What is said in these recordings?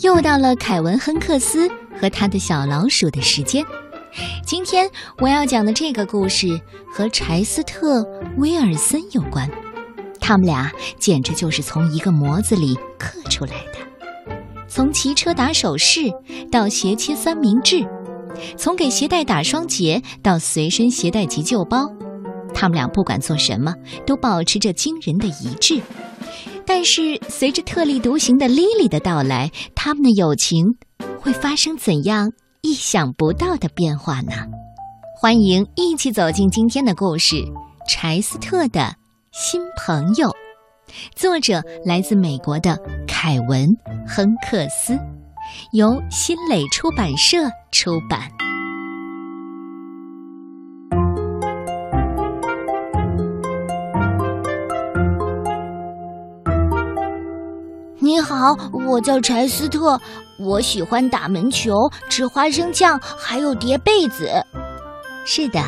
又到了凯文·亨克斯和他的小老鼠的时间。今天我要讲的这个故事和柴斯特·威尔森有关。他们俩简直就是从一个模子里刻出来的。从骑车打手势到斜切三明治，从给鞋带打双结到随身携带急救包，他们俩不管做什么都保持着惊人的一致。但是，随着特立独行的莉莉的到来，他们的友情会发生怎样意想不到的变化呢？欢迎一起走进今天的故事《柴斯特的新朋友》，作者来自美国的凯文·亨克斯，由新蕾出版社出版。你好，我叫柴斯特，我喜欢打门球、吃花生酱，还有叠被子。是的，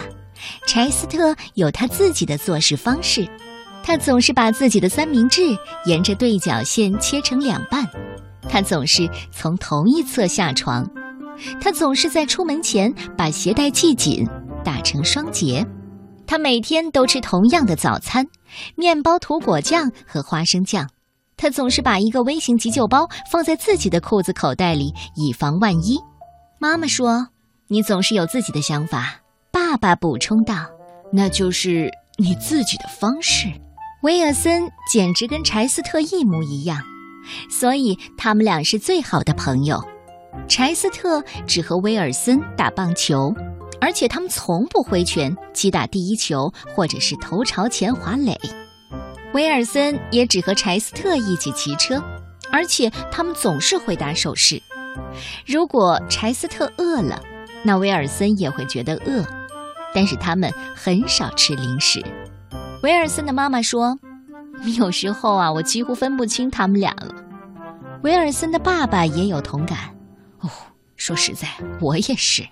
柴斯特有他自己的做事方式，他总是把自己的三明治沿着对角线切成两半，他总是从同一侧下床，他总是在出门前把鞋带系紧，打成双结，他每天都吃同样的早餐：面包涂果酱和花生酱。他总是把一个微型急救包放在自己的裤子口袋里，以防万一。妈妈说：“你总是有自己的想法。”爸爸补充道：“那就是你自己的方式。”威尔森简直跟柴斯特一模一样，所以他们俩是最好的朋友。柴斯特只和威尔森打棒球，而且他们从不挥拳击打第一球，或者是头朝前滑垒。威尔森也只和柴斯特一起骑车，而且他们总是会打手势。如果柴斯特饿了，那威尔森也会觉得饿，但是他们很少吃零食。威尔森的妈妈说：“有时候啊，我几乎分不清他们俩了。”威尔森的爸爸也有同感。哦，说实在，我也是。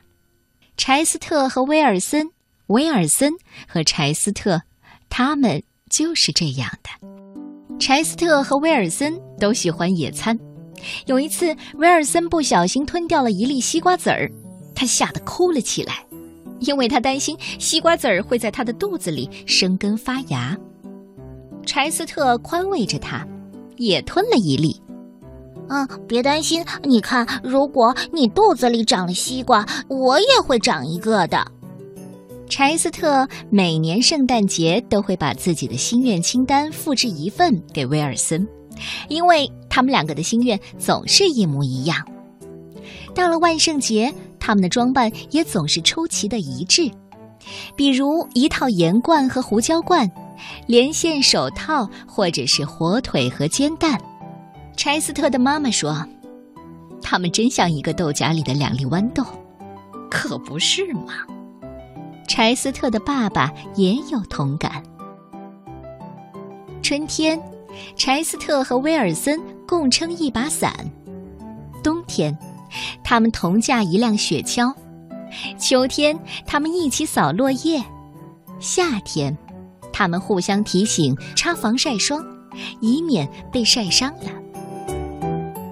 柴斯特和威尔森，威尔森和柴斯特，他们。就是这样的，柴斯特和威尔森都喜欢野餐。有一次，威尔森不小心吞掉了一粒西瓜籽儿，他吓得哭了起来，因为他担心西瓜籽儿会在他的肚子里生根发芽。柴斯特宽慰着他，也吞了一粒。嗯，别担心，你看，如果你肚子里长了西瓜，我也会长一个的。柴斯特每年圣诞节都会把自己的心愿清单复制一份给威尔森，因为他们两个的心愿总是一模一样。到了万圣节，他们的装扮也总是出奇的一致，比如一套盐罐和胡椒罐，连线手套，或者是火腿和煎蛋。柴斯特的妈妈说：“他们真像一个豆荚里的两粒豌豆。”可不是嘛。柴斯特的爸爸也有同感。春天，柴斯特和威尔森共撑一把伞；冬天，他们同驾一辆雪橇；秋天，他们一起扫落叶；夏天，他们互相提醒擦防晒霜，以免被晒伤了。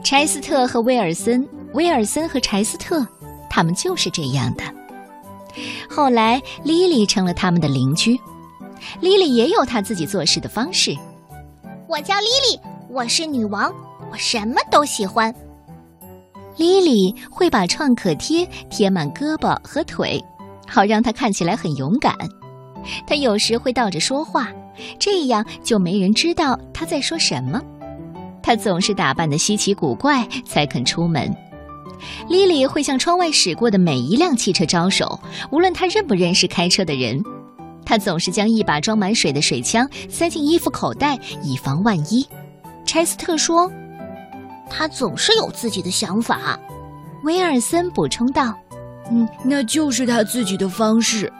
柴斯特和威尔森，威尔森和柴斯特，他们就是这样的。后来，莉莉成了他们的邻居。莉莉也有她自己做事的方式。我叫莉莉，我是女王，我什么都喜欢。莉莉会把创可贴贴满胳膊和腿，好让她看起来很勇敢。她有时会倒着说话，这样就没人知道她在说什么。她总是打扮的稀奇古怪才肯出门。莉莉会向窗外驶过的每一辆汽车招手，无论她认不认识开车的人。她总是将一把装满水的水枪塞进衣服口袋，以防万一。柴斯特说：“他总是有自己的想法。”威尔森补充道：“嗯，那就是他自己的方式。”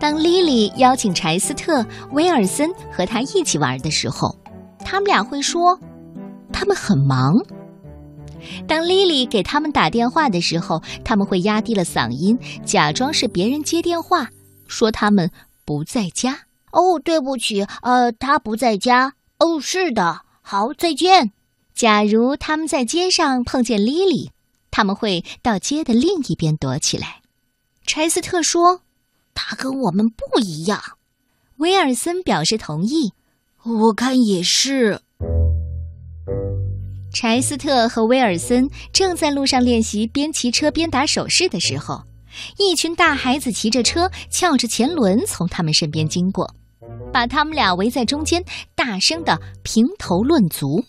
当莉莉邀请柴斯特、威尔森和他一起玩的时候，他们俩会说：“他们很忙。”当莉莉给他们打电话的时候，他们会压低了嗓音，假装是别人接电话，说他们不在家。哦，对不起，呃，他不在家。哦，是的，好，再见。假如他们在街上碰见莉莉，他们会到街的另一边躲起来。柴斯特说：“他跟我们不一样。”威尔森表示同意：“我看也是。”柴斯特和威尔森正在路上练习边骑车边打手势的时候，一群大孩子骑着车，翘着前轮从他们身边经过，把他们俩围在中间，大声的评头论足。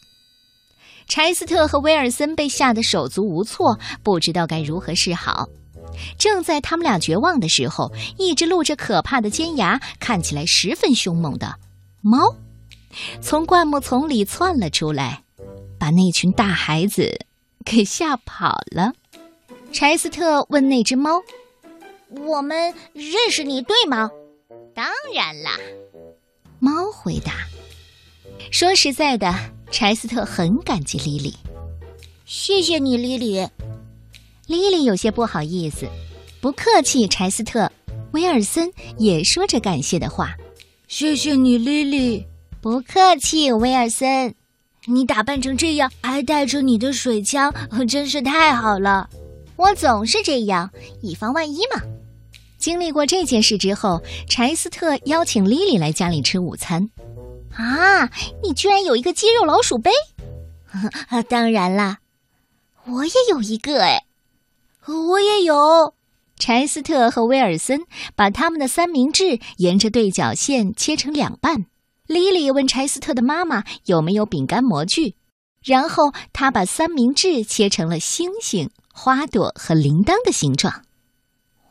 柴斯特和威尔森被吓得手足无措，不知道该如何是好。正在他们俩绝望的时候，一只露着可怕的尖牙、看起来十分凶猛的猫，从灌木丛里窜了出来。把那群大孩子给吓跑了。柴斯特问那只猫：“我们认识你，对吗？”“当然啦。”猫回答。说实在的，柴斯特很感激莉莉。谢谢你，莉莉。莉莉有些不好意思。不客气，柴斯特。威尔森也说着感谢的话。谢谢你，莉莉。不客气，威尔森。你打扮成这样，还带着你的水枪，真是太好了。我总是这样，以防万一嘛。经历过这件事之后，柴斯特邀请莉莉来家里吃午餐。啊，你居然有一个肌肉老鼠杯？当然啦，我也有一个哎，我也有。柴斯特和威尔森把他们的三明治沿着对角线切成两半。莉莉问柴斯特的妈妈有没有饼干模具，然后她把三明治切成了星星、花朵和铃铛的形状。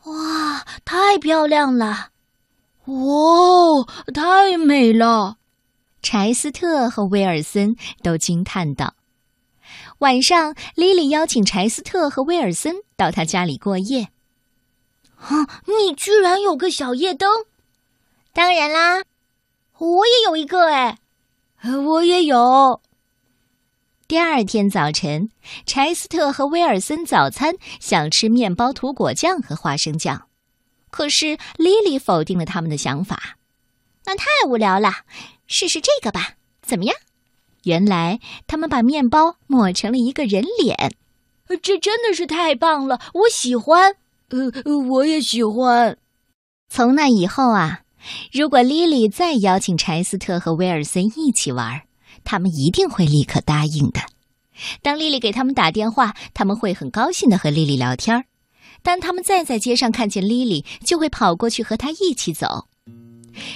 哇，太漂亮了！哇，太美了！柴斯特和威尔森都惊叹道。晚上，莉莉邀请柴斯特和威尔森到她家里过夜。啊，你居然有个小夜灯！当然啦。我也有一个哎，我也有。第二天早晨，柴斯特和威尔森早餐想吃面包涂果酱和花生酱，可是莉莉否定了他们的想法。那太无聊了，试试这个吧，怎么样？原来他们把面包抹成了一个人脸，这真的是太棒了，我喜欢。呃，我也喜欢。从那以后啊。如果莉莉再邀请柴斯特和威尔森一起玩，他们一定会立刻答应的。当莉莉给他们打电话，他们会很高兴的和莉莉聊天儿当他们再在街上看见莉莉，就会跑过去和她一起走。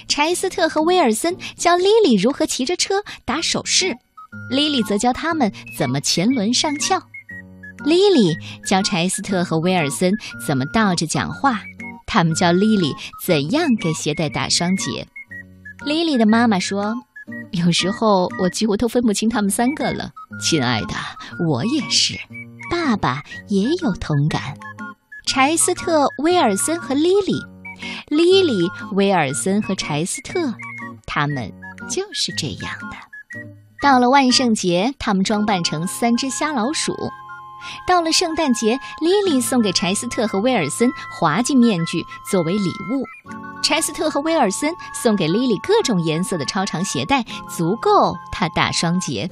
柴斯特和威尔森教莉莉如何骑着车打手势，莉莉则教他们怎么前轮上翘。莉莉教柴斯特和威尔森怎么倒着讲话。他们教莉莉怎样给鞋带打双结。莉莉的妈妈说：“有时候我几乎都分不清他们三个了。”亲爱的，我也是。爸爸也有同感。柴斯特、威尔森和莉莉，莉莉、威尔森和柴斯特，他们就是这样的。到了万圣节，他们装扮成三只瞎老鼠。到了圣诞节，莉莉送给柴斯特和威尔森滑稽面具作为礼物。柴斯特和威尔森送给莉莉各种颜色的超长鞋带，足够她打双节。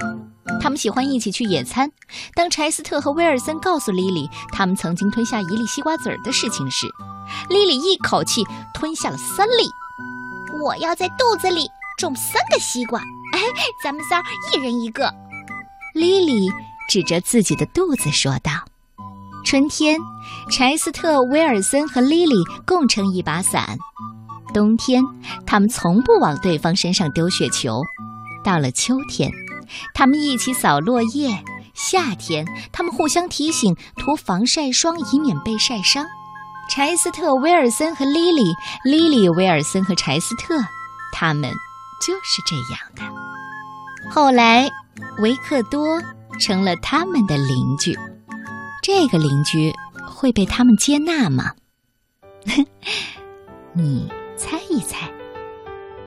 他们喜欢一起去野餐。当柴斯特和威尔森告诉莉莉他们曾经吞下一粒西瓜籽儿的事情时，莉莉一口气吞下了三粒。我要在肚子里种三个西瓜。哎，咱们仨一人一个。莉莉。指着自己的肚子说道：“春天，柴斯特、威尔森和莉莉共撑一把伞；冬天，他们从不往对方身上丢雪球；到了秋天，他们一起扫落叶；夏天，他们互相提醒涂防晒霜，以免被晒伤。柴斯特、威尔森和莉莉，莉莉、威尔森和柴斯特，他们就是这样的。后来，维克多。”成了他们的邻居，这个邻居会被他们接纳吗？你猜一猜。